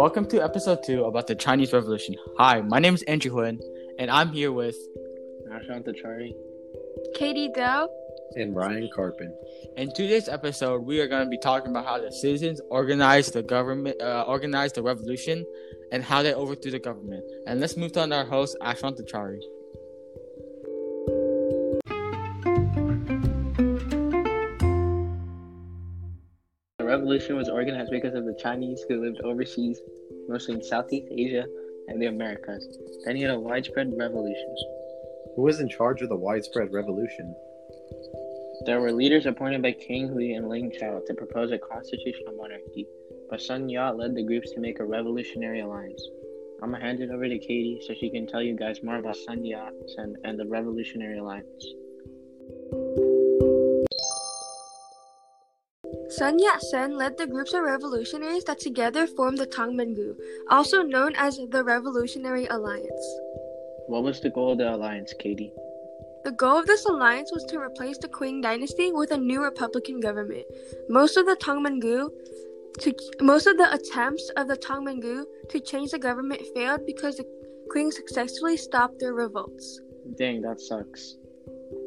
Welcome to episode two about the Chinese Revolution. Hi, my name is Andrew Huyn, and I'm here with Ashwanth Achari. Katie Dow. and Ryan Carpin. In today's episode, we are going to be talking about how the citizens organized the government, uh, organized the revolution, and how they overthrew the government. And let's move on to our host, Ashwanth Achari. Revolution was organized because of the Chinese who lived overseas, mostly in Southeast Asia and the Americas. Then you had a widespread revolution. Who was in charge of the widespread revolution? There were leaders appointed by King Hui and Ling Chao to propose a constitutional monarchy, but Sun Yat led the groups to make a revolutionary alliance. I'm gonna hand it over to Katie so she can tell you guys more about Sun Yat sen and the Revolutionary Alliance. Sun Yat sen led the groups of revolutionaries that together formed the Tongmenghui, also known as the Revolutionary Alliance. What was the goal of the alliance, Katie? The goal of this alliance was to replace the Qing dynasty with a new republican government. Most of the Tongmenghui to most of the attempts of the Tongmenghui to change the government failed because the Qing successfully stopped their revolts. Dang, that sucks.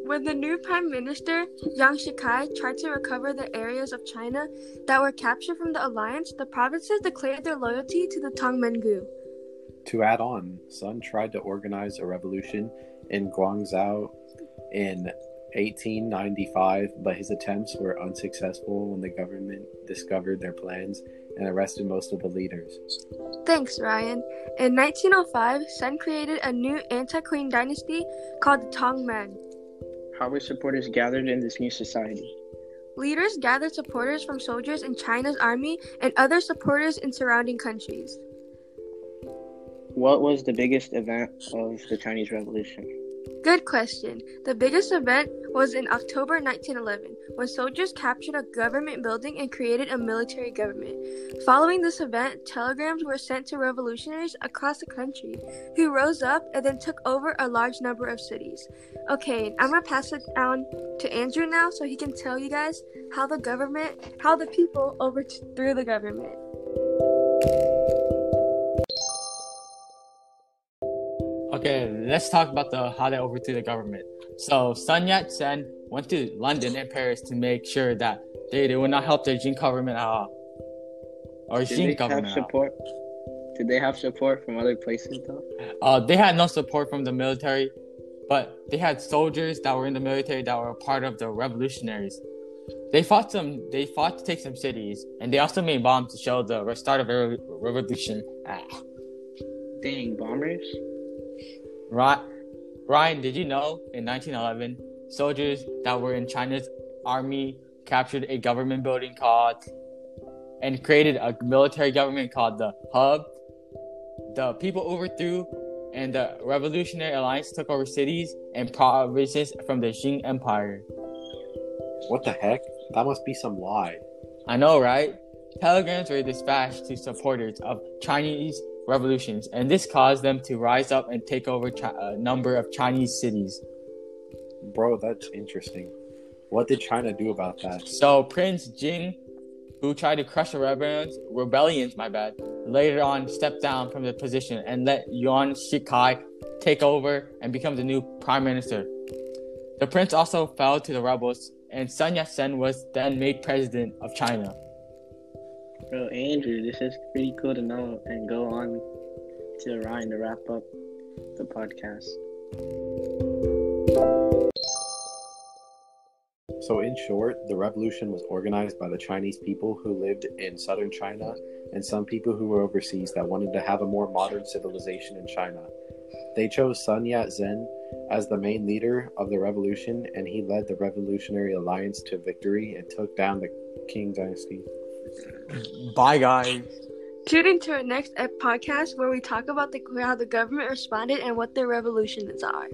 When the new prime minister, Yuan Shikai, tried to recover the areas of China that were captured from the alliance, the provinces declared their loyalty to the Tongmenghui. To add on, Sun tried to organize a revolution in Guangzhou in 1895, but his attempts were unsuccessful when the government discovered their plans and arrested most of the leaders. Thanks, Ryan. In 1905, Sun created a new anti-Qing dynasty called the Tongmen. How were supporters gathered in this new society? Leaders gathered supporters from soldiers in China's army and other supporters in surrounding countries. What was the biggest event of the Chinese Revolution? Good question. The biggest event was in October 1911 when soldiers captured a government building and created a military government. Following this event, telegrams were sent to revolutionaries across the country who rose up and then took over a large number of cities. Okay, I'm to pass it down to Andrew now so he can tell you guys how the government, how the people overthrew the government. Okay, let's talk about the how they overthrew the government. So Sun Yat sen went to London and Paris to make sure that they, they would not help the Jin government at all. Or Did Jin they have government. all. support? Did they have support from other places though? Uh, they had no support from the military, but they had soldiers that were in the military that were a part of the revolutionaries. They fought some. They fought to take some cities, and they also made bombs to show the start of a revolution. Ah. Dang, bombers? Right, Ryan, did you know in 1911, soldiers that were in China's army captured a government building called and created a military government called the Hub. The people overthrew, and the Revolutionary Alliance took over cities and provinces from the Qing Empire. What the heck? That must be some lie. I know, right? Telegrams were dispatched to supporters of Chinese revolutions, and this caused them to rise up and take over chi- a number of Chinese cities. Bro, that's interesting. What did China do about that? So Prince Jing, who tried to crush the rebellions, rebellions, my bad, later on stepped down from the position and let Yuan Shikai take over and become the new prime minister. The prince also fell to the rebels, and Sun Yat-sen was then made president of China. Bro, Andrew, this is pretty cool to know and go on to Ryan to wrap up the podcast. So, in short, the revolution was organized by the Chinese people who lived in southern China and some people who were overseas that wanted to have a more modern civilization in China. They chose Sun Yat sen as the main leader of the revolution, and he led the Revolutionary Alliance to victory and took down the Qing dynasty. Bye, guys. Tune into our next podcast where we talk about the, how the government responded and what their revolutions are.